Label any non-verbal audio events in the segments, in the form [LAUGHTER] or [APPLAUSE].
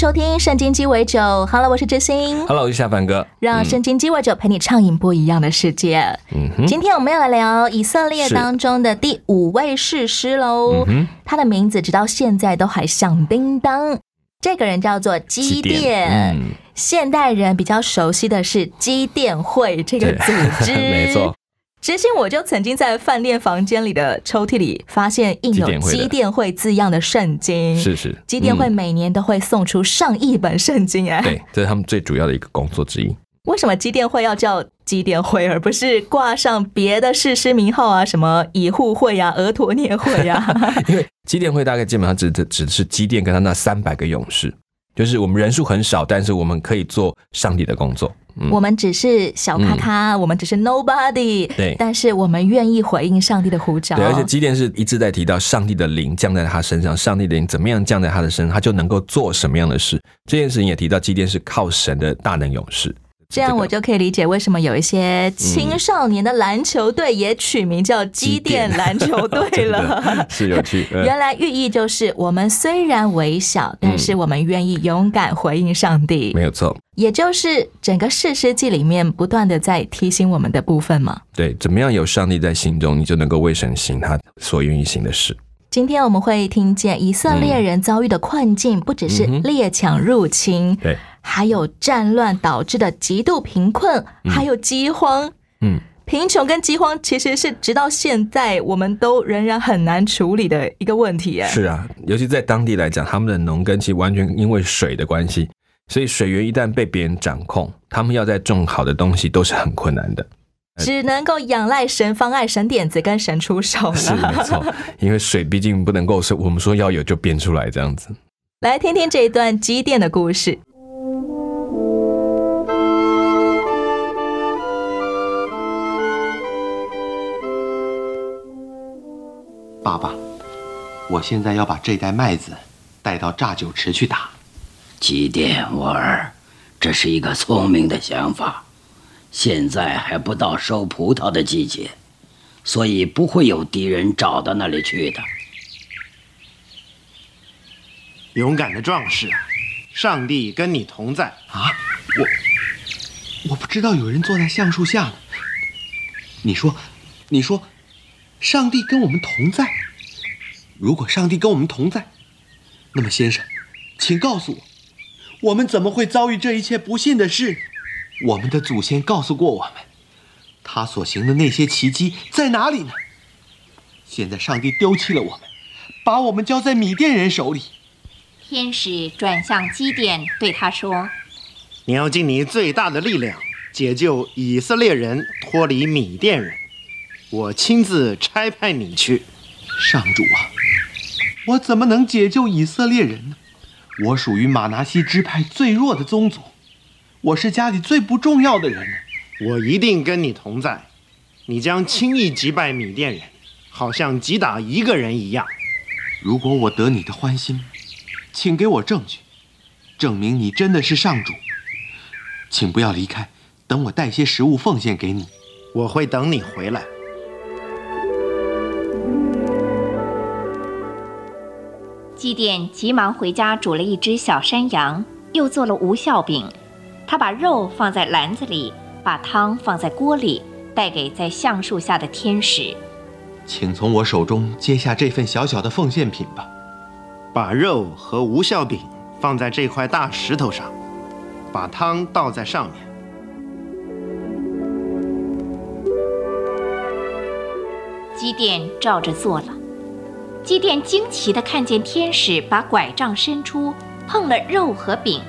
收听《圣经鸡尾酒》。Hello，我是知心。Hello，我是夏凡哥。让圣经鸡尾酒陪你畅饮不一样的世界。嗯哼，今天我们要来聊以色列当中的第五位士师喽。嗯，他的名字直到现在都还响叮当。这个人叫做基甸，嗯，现代人比较熟悉的是基甸会这个组织，[LAUGHS] 没错。之前我就曾经在饭店房间里的抽屉里发现印有“基电会的基甸会”字样的圣经。是是，基电会嗯每年都会送出上亿本圣经哎、对，这是他们最主要的一个工作之一。为什么基电会要叫基电会，而不是挂上别的士师名号啊？什么以护会啊、俄陀涅会啊？[LAUGHS] 因为基电会大概基本上指的指的是基电跟他那三百个勇士，就是我们人数很少，但是我们可以做上帝的工作。嗯，我们只是小咖咖，我们只是 nobody，对但是我们愿意回应上帝的呼召。对，而且基甸是一直在提到上帝的灵降在他身上，上帝的灵怎么样降在他的身上，他就能够做什么样的事。这件事情也提到基甸是靠神的大能勇士。这样我就就可以理解为什么有一些青少年的篮球队也取名叫机电篮球队了。[LAUGHS] 是有趣。呃原来寓意就是，我们虽然微小，但是我们愿意勇敢回应上帝，没有错，也就是整个士师记里面不断的在提醒我们的部分嘛。对，怎么样有上帝在心中，你就能够为神行他所愿意行的事。今天我们会听见以色列人遭遇的困境，不只是列强入侵，对，还有战乱导致的极度贫困，还有饥荒。嗯，贫穷跟饥荒其实是直到现在我们都仍然很难处理的一个问题。哎，是啊，尤其在当地来讲，他们的农耕其实完全因为水的关系，所以水源一旦被别人掌控，他们要再种好的东西都是很困难的。只能够仰赖神方案、神点子跟神出手是没了。错，[LAUGHS] 因为水毕竟不能够是我们说要有就变出来这样子。来听听这一段积电的故事。爸爸，我现在要把这袋麦子带到榨酒池去打。基甸，我儿，这是一个聪明的想法。现在还不到收葡萄的季节，所以不会有敌人找到那里去的。勇敢的壮士啊，上帝跟你同在啊！我我不知道有人坐在橡树下呢。你说，你说，上帝跟我们同在。如果上帝跟我们同在，那么先生，请告诉我，我们怎么会遭遇这一切不幸的事？我们的祖先告诉过我们，他所行的那些奇迹在哪里呢？现在上帝丢弃了我们，把我们交在米甸人手里。天使转向基甸，对他说你要尽你最大的力量，解救以色列人脱离米甸人。我亲自差派你去。上主啊，我怎么能解救以色列人呢？我属于马拿西支派最弱的宗族，我是家里最不重要的人。我一定跟你同在，你将轻易击败米甸人，好像击打一个人一样。如果我得你的欢心，请给我证据，证明你真的是上主。请不要离开，等我带些食物奉献给你。我会等你回来。基甸急忙回家煮了一只小山羊，又做了无效饼。他把肉放在篮子里，把汤放在锅里，带给在橡树下的天使。请从我手中接下这份小小的奉献品吧。把肉和无效饼放在这块大石头上，把汤倒在上面。基甸照着做了。基甸惊奇地看见天使把拐杖伸出，碰了肉和饼，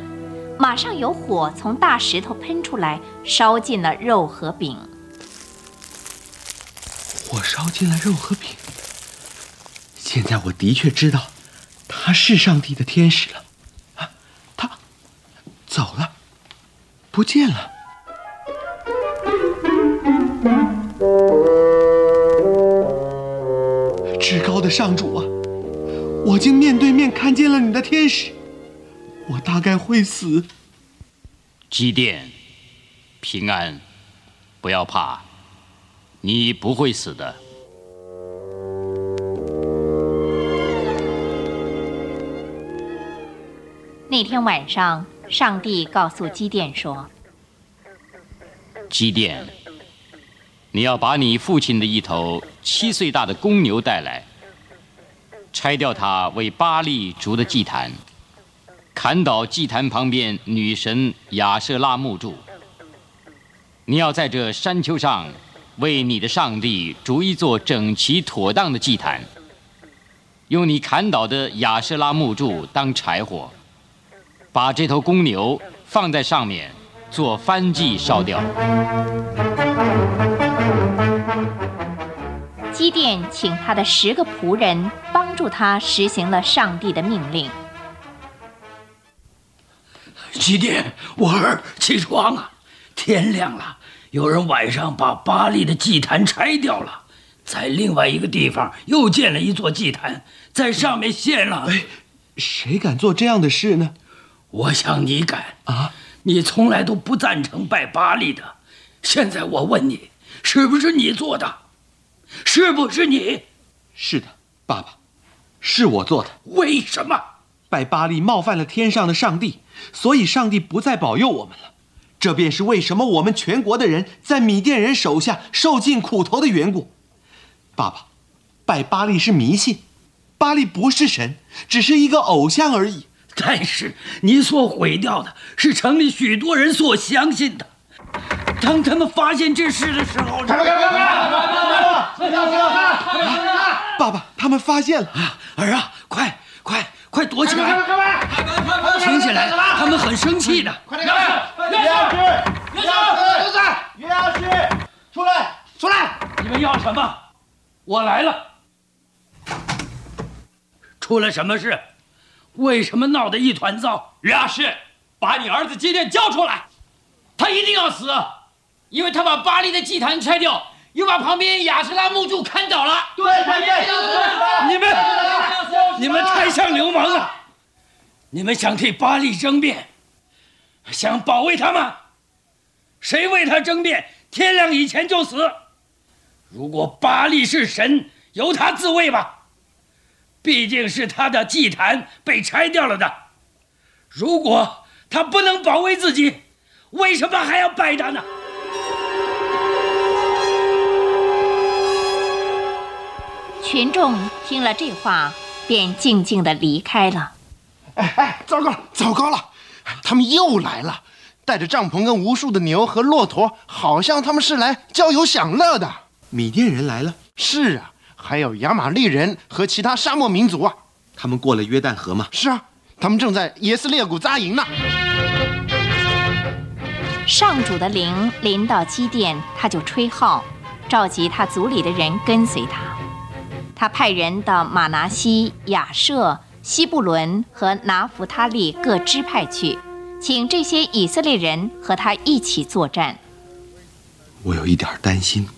马上有火从大石头喷出来，烧尽了肉和饼。火烧进了肉和饼。现在我的确知道，他是上帝的天使了。啊，他走了不见了。至高的上主，我竟面对面看见了你的天使，我大概会死。基甸，平安，不要怕，你不会死的。那天晚上，上帝告诉基甸说基甸，你要把你父亲的一头七岁大的公牛带来，拆掉它为巴利筑的祭坛，砍倒祭坛旁边女神亚瑟拉木柱。你要在这山丘上为你的上帝筑一座整齐妥当的祭坛，用你砍倒的亚瑟拉木柱当柴火。把这头公牛放在上面，做燔祭烧掉。基甸请他的十个仆人帮助他实行了上帝的命令。基甸，我儿，起床啊！天亮了，有人晚上把巴利的祭坛拆掉了，在另外一个地方又建了一座祭坛，在上面献了。哎，谁敢做这样的事呢？我想你敢啊！你从来都不赞成拜巴利的，现在我问你，是不是你做的？是不是你？是的，爸爸，是我做的。为什么？拜巴利冒犯了天上的上帝，所以上帝不再保佑我们了。这便是为什么我们全国的人在米甸人手下受尽苦头的缘故。爸爸，拜巴利是迷信，巴利不是神，只是一个偶像而已。但是你所毁掉的是城里许多人所相信的。当他们发现这事的时候，爸爸，他们发现了！儿啊，快快快躲起来！听起来他们很生气的。快点！约亚师，约亚师，约亚师，出来，出来！你们要？什么？我来了。出了什么事？为什么闹得一团糟？约阿士，把你儿子今天交出来，他一定要死，因为他把巴黎的祭坛拆掉，又把旁边雅诗拉木柱砍倒了。对对对，你们，你们太像流氓了！你们想替巴黎争辩，想保卫他吗？谁为他争辩，天亮以前就死。如果巴黎是神，由他自卫吧。毕竟是他的祭坛被拆掉了的，如果他不能保卫自己，为什么还要拜他呢？群众听了这话，便静静的离开了。哎哎，糟糕了，糟糕了！他们又来了，带着帐篷跟无数的牛和骆驼，好像他们是来郊游享乐的。米甸人来了？是啊。还有亚玛利人和其他沙漠民族啊，他们过了约旦河吗？是啊，他们正在耶斯列谷扎营呢。上主的灵临到基甸，他就吹号，召集他族里的人跟随他。他派人到马拿西、亚舍、西布伦和拿弗他利各支派去，请这些以色列人和他一起作战。我有一点担心。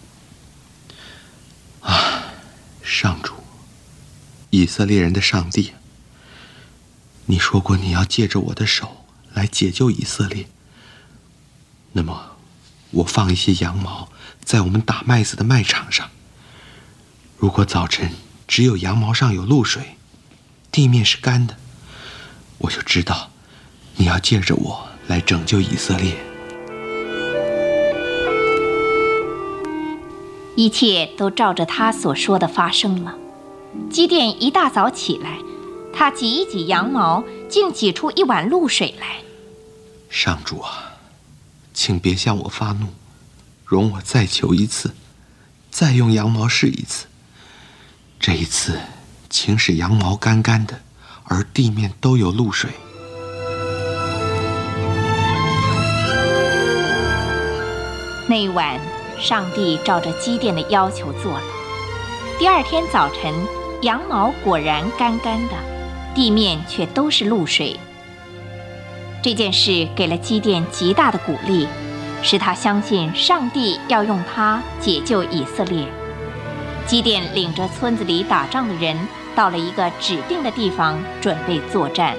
啊。上主，以色列人的上帝，你说过你要借着我的手来解救以色列。那么，我放一些羊毛在我们打麦子的麦场上。如果早晨只有羊毛上有露水，地面是干的，我就知道你要借着我来拯救以色列。一切都照着他所说的发生了。基甸一大早起来，他挤一挤羊毛，竟挤出一碗露水来。上主啊，请别向我发怒，容我再求一次，再用羊毛试一次。这一次，请使羊毛干干的，而地面都有露水。那一晚。上帝照着基甸的要求做了。第二天早晨，羊毛果然干干的，地面却都是露水。这件事给了基甸极大的鼓励，使他相信上帝要用他解救以色列。机电领着村子里打仗的人，到了一个指定的地方，准备作战。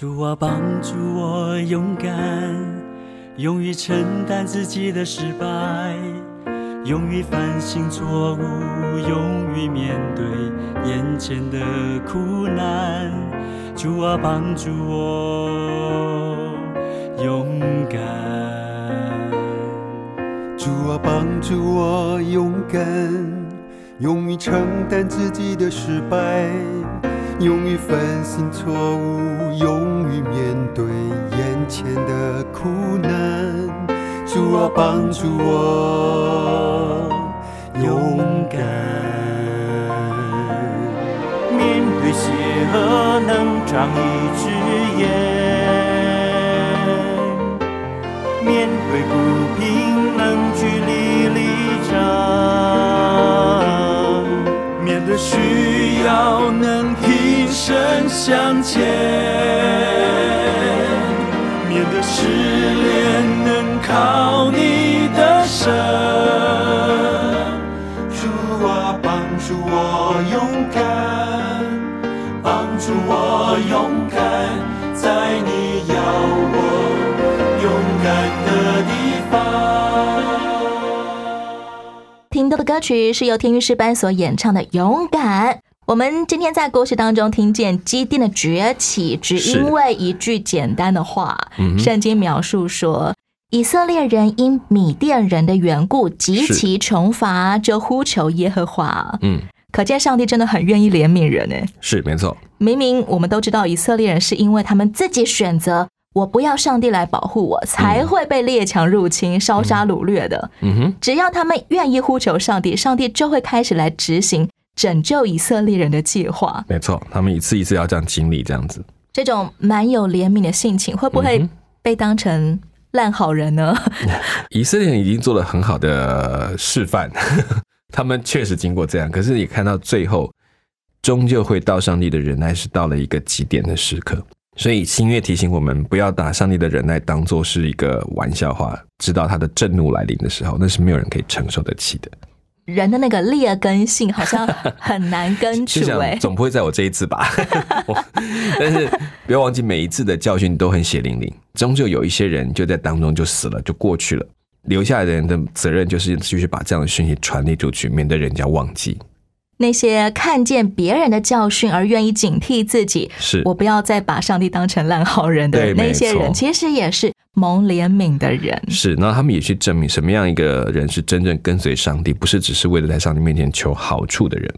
主啊，帮助我勇敢，勇于承担自己的失败，勇于反省错误，勇于面对眼前的苦难。主啊，帮助我勇敢。主啊，帮助我勇敢，勇于承担自己的失败。勇于反省错误，勇于面对眼前的苦难。主啊，帮助我勇敢。面对邪恶，能长一只眼；面对不的；需要，能挺。身向前，面对失恋能靠你的身。主啊，帮助我勇敢，帮助我听到的歌曲是由天韵诗班所演唱的《勇敢》。我们今天在故事当中听见基甸的崛起，只因为一句简单的话。圣经描述说，以色列人因米甸人的缘故极其穷乏，就呼求耶和华。嗯，可见上帝真的很愿意怜悯人呢。是没错，明明我们都知道，以色列人是因为他们自己选择我不要上帝来保护我，才会被列强入侵、烧杀掳掠的。嗯哼，只要他们愿意呼求上帝，上帝就会开始来执行。拯救以色列人的计划，没错，他们一次一次要这样经历，这样子，这种蛮有怜悯的性情，会不会被当成烂好人呢？[LAUGHS] 以色列人已经做了很好的示范，[LAUGHS] 他们确实经过这样，可是你看到最后，终究会到上帝的忍耐是到了一个极点的时刻，所以新月提醒我们，不要把上帝的忍耐当做是一个玩笑话，直到他的震怒来临的时候，那是没有人可以承受得起的。人的那个劣根性好像很难根除哎，总不会在我这一次吧？[LAUGHS] 但是不要忘记，每一次的教训都很血淋淋，终究有一些人就在当中就死了，就过去了。留下来的人的责任就是继续把这样的讯息传递出去，免得人家忘记。那些看见别人的教训而愿意警惕自己，是我不要再把上帝当成烂好人的那些人，其实也是。蒙怜悯的人是，那他们也去证明什么样一个人是真正跟随上帝，不是只是为了在上帝面前求好处的人。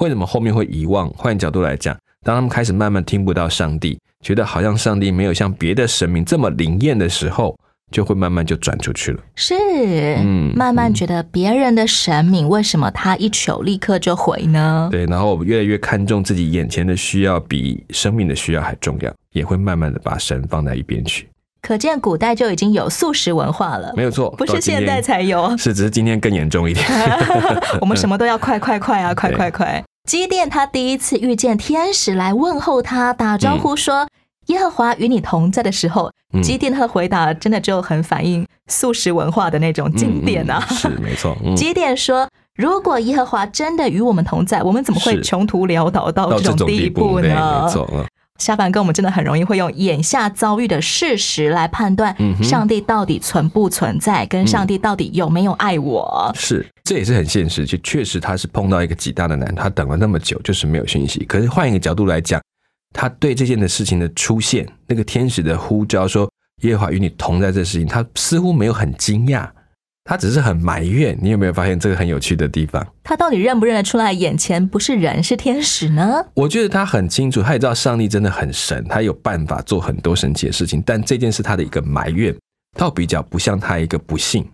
为什么后面会遗忘？换角度来讲，当他们开始慢慢听不到上帝，觉得好像上帝没有像别的神明这么灵验的时候，就会慢慢就转出去了。是，嗯，慢慢觉得别人的神明为什么他一求立刻就回呢？对，然后我们越来越看重自己眼前的需要比生命的需要还重要，也会慢慢的把神放在一边去。可见古代就已经有素食文化了，没有错，不是现在才有，是只是今天更严重一点。[LAUGHS] 我们什么都要快快快啊，快快快！基甸他第一次遇见天使来问候他，打招呼说：“耶和华与你同在”的时候，基甸他的回答真的就很反映素食文化的那种经典啊。是 [LAUGHS] 没错，基甸说：“如果耶和华真的与我们同在，我们怎么会穷途潦倒到这种地步呢？”没错。下凡跟我们真的很容易会用眼下遭遇的事实来判断上帝到底存不存在，跟上帝到底有没有爱我。是，这也是很现实，就确实他是碰到一个极大的难，他等了那么久就是没有讯息。可是换一个角度来讲，他对这件的事情的出现，那个天使的呼召说耶和华与你同在这事情，他似乎没有很惊讶，他只是很埋怨。你有没有发现这个很有趣的地方？他到底认不认得出来眼前不是人是天使呢？我觉得他很清楚，他也知道上帝真的很神，他有办法做很多神奇的事情。但这件事他的一个埋怨，倒比较不像他一个不幸。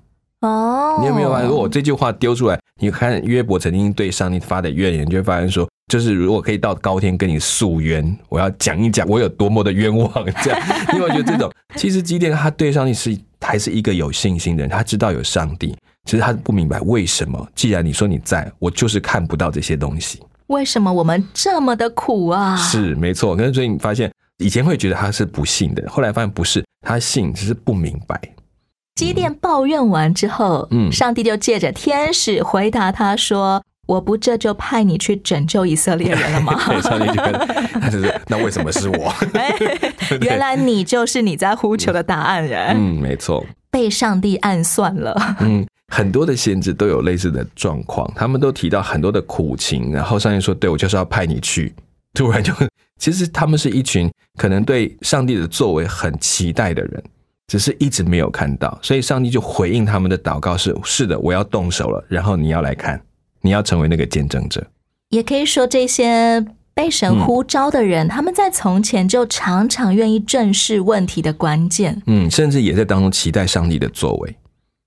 哦，你有没有发现？如果我这句话丢出来，你看约伯曾经对上帝发的怨言，你就会发现说，就是如果可以到高天跟你诉冤，我要讲一讲我有多么的冤枉。这样，因为我觉得这种其实基甸他对上帝是还是一个有信心的人，他知道有上帝，其实他不明白为什么。既然你说你在，我就是看不到这些东西。为什么我们这么的苦啊？是没错，可是所以你发现以前会觉得他是不信的，后来发现不是，他信只是不明白。基甸抱怨完之后，嗯上帝就借着天使回答他说：“我不这就派你去拯救以色列人了吗？” [LAUGHS] 对，上帝就跟他就是那为什么是我？[LAUGHS] 原来你就是你在呼求的答案人，嗯，没错，被上帝暗算了。嗯，很多的先知都有类似的状况，他们都提到很多的苦情，然后上帝说：“对我就是要派你去。”突然就，其实他们是一群可能对上帝的作为很期待的人，只是一直没有看到，所以上帝就回应他们的祷告是：“是的，我要动手了，然后你要来看，你要成为那个见证者。也可以说，这些被神呼召的人，他们在从前就常常愿意正视问题的关键。”嗯，甚至也在当中期待上帝的作为。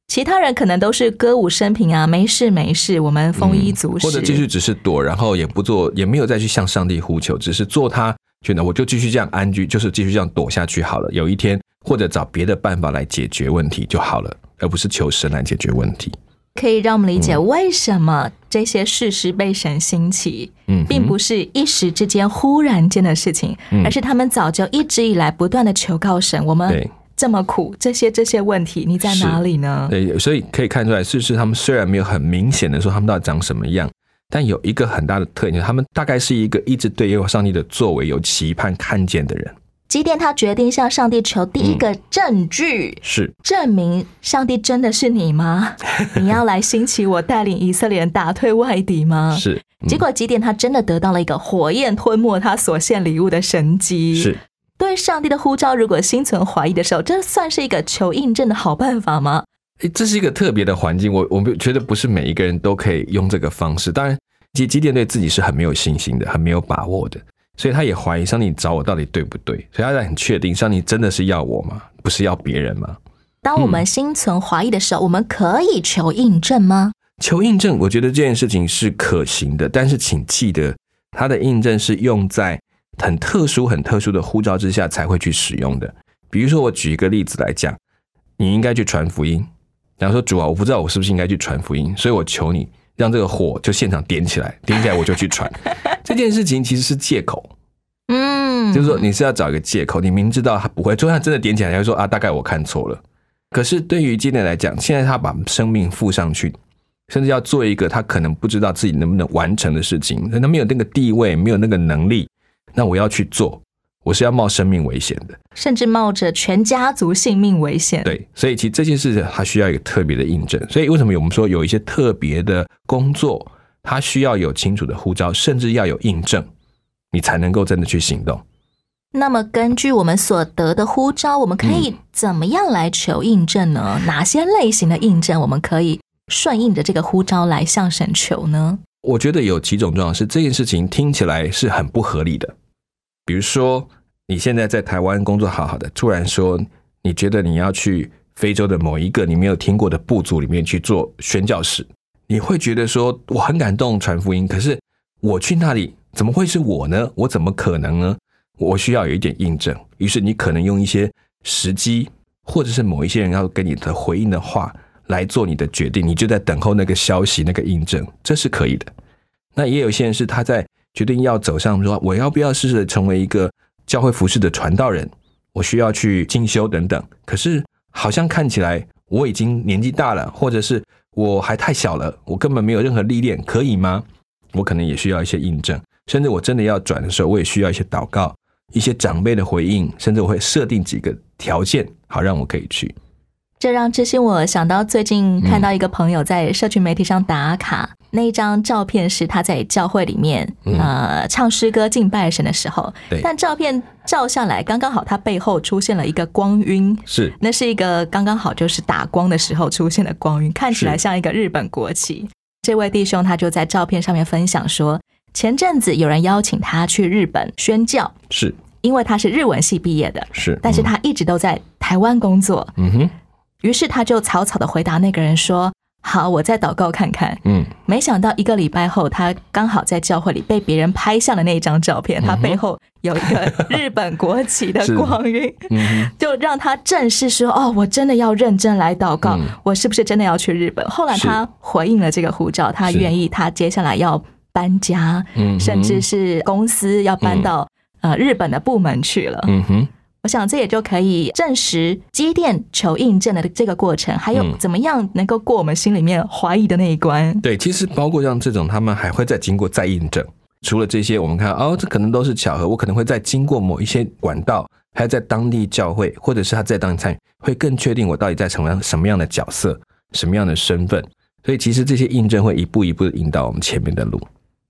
其他人可能都是歌舞升平啊，没事没事，我们丰衣足食，或者继续只是躲，然后也不做，也没有再去向上帝呼求，只是做他觉得我就继续这样安居，就是继续这样躲下去好了。有一天或者找别的办法来解决问题就好了，而不是求神来解决问题。可以让我们理解为什么这些事实被神兴起，嗯并不是一时之间忽然间的事情，嗯而是他们早就一直以来不断的求告神，我们这么苦，这些这些问题，你在哪里呢？对，所以可以看出来，事实他们虽然没有很明显的说他们到底长什么样，但有一个很大的特点，他们大概是一个一直对耶和华上帝的作为有期盼看见的人。基甸他决定向上帝求第一个证据，是，证明上帝真的是你吗？[LAUGHS] 你要来兴起我，带领以色列人打退外敌吗？是，嗯结果基甸他真的得到了一个火焰吞没他所献礼物的神迹。是。对上帝的呼召，如果心存怀疑的时候，这算是一个求印证的好办法吗？诶这是一个特别的环境，我我们觉得不是每一个人都可以用这个方式。当然，基基甸对自己是很没有信心的，很没有把握的，所以他也怀疑上帝找我到底对不对，所以他在很确定上帝真的是要我吗？不是要别人吗？当我们心存怀疑的时候，我们可以求印证吗？求印证，我觉得这件事情是可行的，但是请记得，它的印证是用在很特殊、很特殊的呼召之下才会去使用的。比如说，我举一个例子来讲，你应该去传福音，然后说主啊，我不知道我是不是应该去传福音，所以我求你让这个火就现场点起来，点起来我就去传。[LAUGHS] 这件事情其实是借口，嗯，就是说你是要找一个借口，你明知道他不会，就算真的点起来，你会说啊，大概我看错了。可是对于今天来讲，现在他把生命付上去，甚至要做一个他可能不知道自己能不能完成的事情，他没有那个地位，没有那个能力，那我要去做，我是要冒生命危险的。甚至冒着全家族性命危险。对，所以其实这件事情它需要一个特别的印证。所以为什么我们说有一些特别的工作，它需要有清楚的呼召，甚至要有印证，你才能够真的去行动。那么，根据我们所得的呼召，我们可以怎么样来求印证呢？哪些类型的印证我们可以顺应着这个呼召来向神求呢？我觉得有几种状况是这件事情听起来是很不合理的，比如说你现在在台湾工作好好的，突然说你觉得你要去非洲的某一个你没有听过的部族里面去做宣教士，你会觉得说我很感动传福音，可是我去那里怎么会是我呢？我怎么可能呢？我需要有一点印证，于是你可能用一些时机，或者是某一些人要给你的回应的话来做你的决定，你就在等候那个消息、那个印证，这是可以的。那也有些人是他在决定要走上说我要不要试着成为一个教会服饰的传道人，我需要去进修等等，可是好像看起来我已经年纪大了，或者是我还太小了，我根本没有任何历练，可以吗？我可能也需要一些印证，甚至我真的要转的时候，我也需要一些祷告。一些长辈的回应，甚至我会设定几个条件，好让我可以去。这让知心我想到最近看到一个朋友在社群媒体上打卡，那一张照片是他在教会里面、嗯。呃唱诗歌敬拜神的时候，但照片照下来刚刚好，他背后出现了一个光晕，是。那是一个刚刚好就是打光的时候出现的光晕，看起来像一个日本国旗。这位弟兄他就在照片上面分享说，前阵子有人邀请他去日本宣教，是。因为他是日文系毕业的，是，但是他一直都在台湾工作，嗯哼。于是他就草草的回答那个人说：“好，我再祷告看看。”嗯。没想到一个礼拜后，他刚好在教会里被别人拍下了那一张照片，他背后有一个日本国旗的光晕，嗯就让他正式说：“哦，我真的要认真来祷告，嗯。我是不是真的要去日本？”后来他回应了这个护照，他愿意，他接下来要搬家，嗯甚至是公司要搬到、呃日本的部门去了。嗯哼，我想这也就可以证实机电求印证的这个过程，还有嗯怎么样能够过我们心里面怀疑的那一关。对，其实包括像这种，他们还会再经过再印证。除了这些，我们看哦，这可能都是巧合，我可能会再经过某一些管道，还有在当地教会，或者是他在当地参与，会更确定我到底在成为什么样的角色，什么样的身份。所以其实这些印证会一步一步的引导我们前面的路。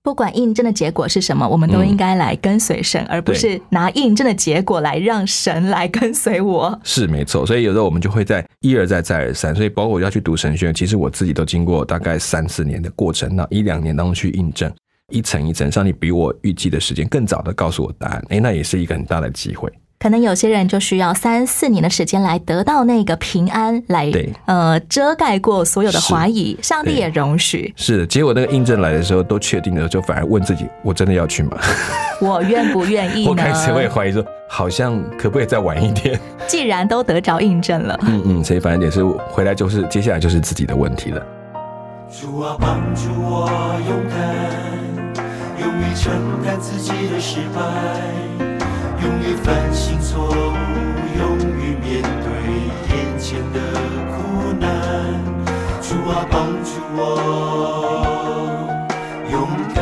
不管印证的结果是什么，我们都应该来跟随神，而不是拿印证的结果来让神来跟随我。是没错，所以有时候我们就会在一而再再而三，所以包括我要去读神学院，其实我自己都经过大概三四年的过程，那一两年当中去印证，一层一层，上帝比我预计的时间更早的告诉我答案，诶，那也是一个很大的机会。可能有些人就需要三四年的时间来得到那个平安，来对呃遮盖过所有的怀疑，上帝也容许。是的，结果那个印证来的时候都确定了，就反而问自己，我真的要去吗？[LAUGHS] 我愿不愿意 [LAUGHS] 我？开始会怀疑说，好像可不可以再晚一点？[LAUGHS] 既然都得着印证了，嗯嗯，所以反正也是回来就是接下来就是自己的问题了。主啊，帮助我勇敢，勇于承担自己的失败，勇于反省错误，勇于面对眼前的苦难。主啊，帮助我勇敢，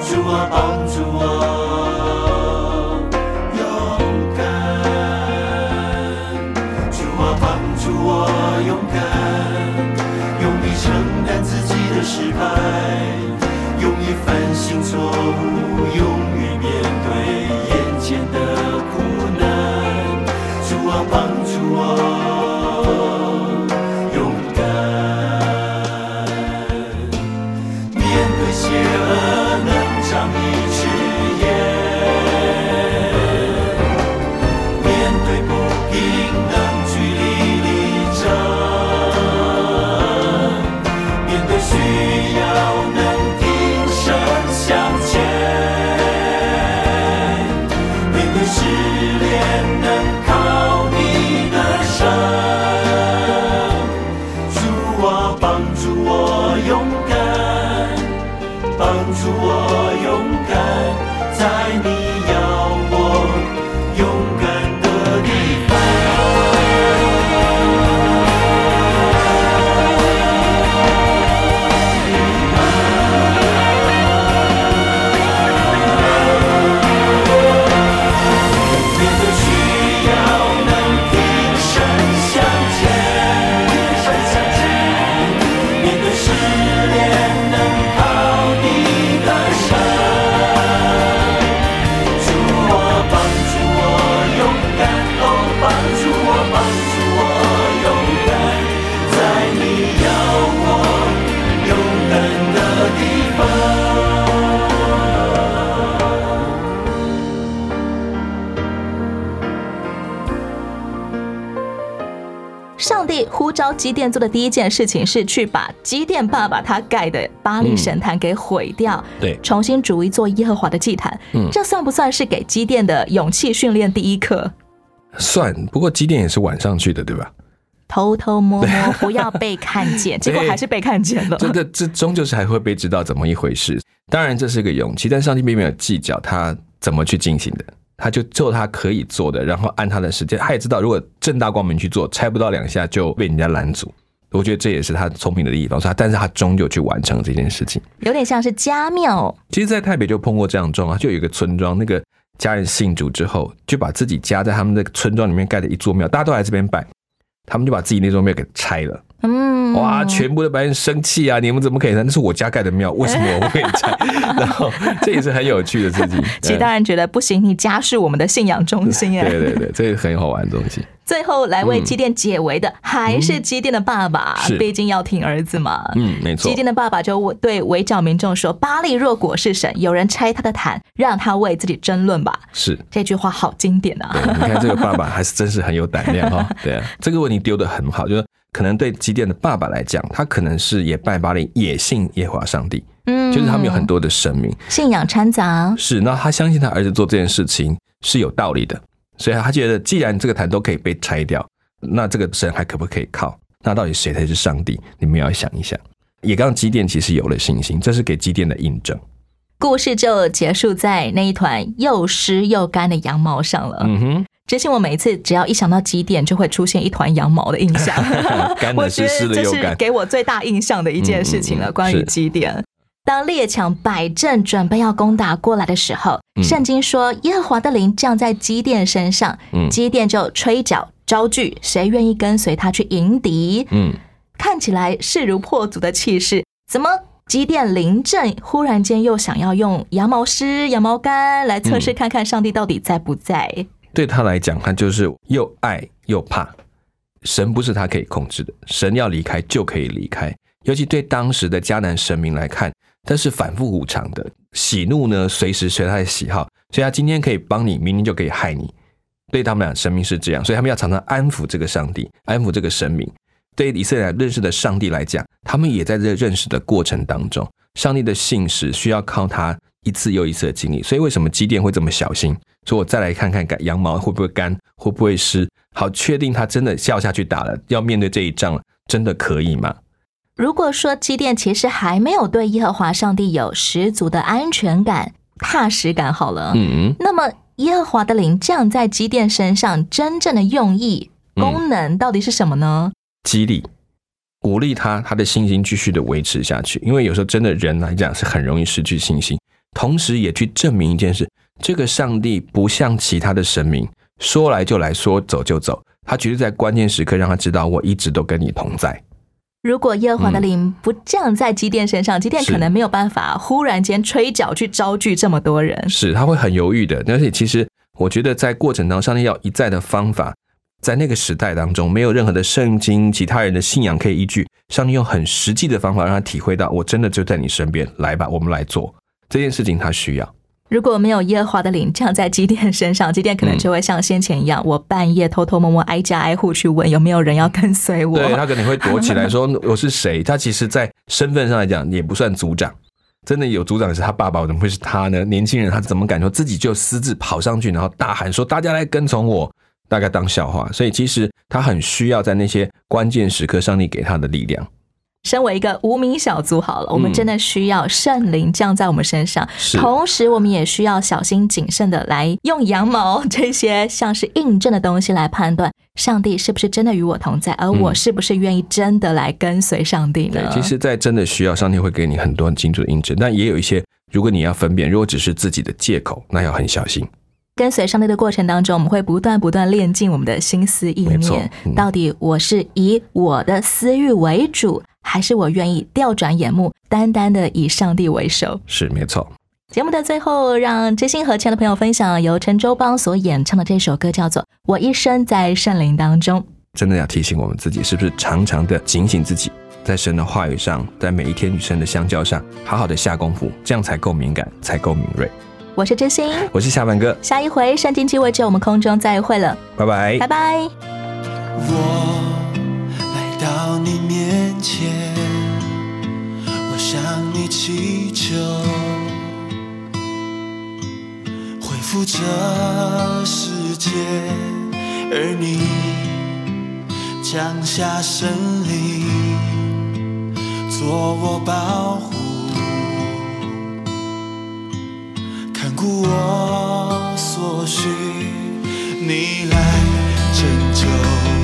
主啊，帮助我勇敢。主啊，帮助我勇敢，勇于承担自己的失败，勇于反省错误，勇于面对眼前的苦难。主啊，帮助我勇敢，面对邪恶能长基甸做的第一件事情是去把基甸爸爸他盖的巴黎神坛给毁掉，对重新筑一座耶和华的祭坛。嗯这算不算是给基甸的勇气训练第一课？算，不过几点也是晚上去的，对吧？偷偷摸摸，不要被看见，[LAUGHS] 结果还是被看见了。这个这终究是还会被知道怎么一回事。当然这是个勇气，但上帝并没有计较他怎么去进行的，他就做他可以做的，然后按他的时间。他也知道，如果正大光明去做，拆不到两下就被人家拦阻。我觉得这也是他聪明的地方，所以他但是他终究去完成这件事情。有点像是家庙，其实，在台北就碰过这样的状况，就有一个村庄，那个家人信主之后，就把自己家在他们的村庄里面盖的一座庙，大家都来这边拜，他们就把自己那座庙给拆了。嗯，哇，全部的白人生气啊！你们怎么可以拆？那是我家盖的庙，为什么我不可以拆？[LAUGHS] 然后这也是很有趣的事情。[LAUGHS] 其他人觉得不行，你家是我们的信仰中心哎。[LAUGHS] 对对对，这个很好玩的东西。最后来为基甸解围的还是基甸的爸爸，是毕竟要听儿子嘛。嗯，没错基。甸的爸爸就对围剿民众说：“巴利若果是神，有人拆他的坛，让他为自己争论吧。是”这句话好经典啊！对，你看这个爸爸还是真是很有胆量哈、对啊，这个问题丢的很好，就是可能对基甸的爸爸来讲，他可能是也拜巴利，也信耶和华上帝，嗯就是他们有很多的神明。信仰掺杂，是，那他相信他儿子做这件事情是有道理的，所以他觉得既然这个坛都可以被拆掉，那这个神还可不可以靠？那到底谁才是上帝？你们要想一想。也刚基甸其实有了信心，这是给基甸的印证。故事就结束在那一团又湿又干的羊毛上了。嗯哼，之前我每一次只要一想到几点，就会出现一团羊毛的印象。我觉得这。是给我最大印象的一件事情了。关于是基甸，当列强摆阵准备要攻打过来的时候，嗯圣经说耶和华的灵降在基甸身上，嗯基甸就吹角招聚，谁愿意跟随他去迎敌？嗯，看起来势如破竹的气势，怎么基甸临阵，忽然间又想要用羊毛湿、羊毛干来测试看看上帝到底在不在？对他来讲，他就是又爱又怕。神不是他可以控制的，神要离开就可以离开。尤其对当时的迦南神明来看，他是反复无常的，喜怒呢随时随他的喜好，所以他今天可以帮你，明天就可以害你。对他们俩，神明是这样，所以他们要常常安抚这个上帝，安抚这个神明。对以色列认识的上帝来讲，他们也在这认识的过程当中，上帝的信实需要靠他一次又一次的经历。所以为什么基甸会这么小心？说我再来看看羊毛会不会干，会不会湿，好确定他真的笑下去打了，要面对这一仗了，真的可以吗？如果说基甸其实还没有对耶和华上帝有十足的安全感、踏实感，好了，嗯，那么耶和华的灵降在基甸身上，真正的用意、嗯功能到底是什么呢？激励、鼓励他，他的信心继续的维持下去。因为有时候真的人来讲是很容易失去信心，同时也去证明一件事：这个上帝不像其他的神明，说来就来，说走就走。他绝对在关键时刻让他知道，我一直都跟你同在。如果耶和华的灵不降在基甸身上，基甸可能没有办法忽然间吹角去招聚这么多人。是他会很犹豫的。而且其实我觉得在过程当中，上帝要一再的方法，在那个时代当中，没有任何的圣经、其他人的信仰可以依据，上帝用很实际的方法让他体会到，我真的就在你身边，来吧，我们来做这件事情，他需要。如果没有耶和华的灵降在基甸身上，基甸可能就会像先前一样，我半夜偷偷摸摸挨家挨户去问有没有人要跟随我。对他可能会躲起来说我是谁。他其实，在身份上来讲也不算族长，真的有族长是他爸爸，怎么会是他呢？年轻人他怎么敢说自己就私自跑上去，然后大喊说大家来跟从我，大概当笑话。所以其实他很需要在那些关键时刻，上帝给他的力量。身为一个无名小卒，好了，我们嗯真的需要圣灵降在我们身上，是同时我们也需要小心谨慎的来用羊毛 [LAUGHS] 这些像是印证的东西来判断上帝是不是真的与我同在，而我是不是愿意真的来跟随上帝呢嗯对，？其实，在真的需要，上帝会给你很多很清楚的印证，但也有一些，如果你要分辨，如果只是自己的借口，那要很小心。跟随上帝的过程当中，我们会不断不断练进我们的心思意念。嗯到底我是以我的私欲为主，还是我愿意调转眼目，单单的以上帝为首？是没错。节目的最后，让知心和亲爱的朋友分享由陈周邦所演唱的这首歌，叫做《我一生在圣灵当中》。真的要提醒我们自己，是不是常常的警醒自己，在神的话语上，在每一天与神的相交上，好好的下功夫，这样才够敏感，才够敏锐。我是真心，我是下半哥，下一回圣经鸡尾酒，我们空中再会了，拜拜，拜拜。来到你面前我向你祈求恢复这世界而你降下神灵做我保护看顾我所需你来拯救。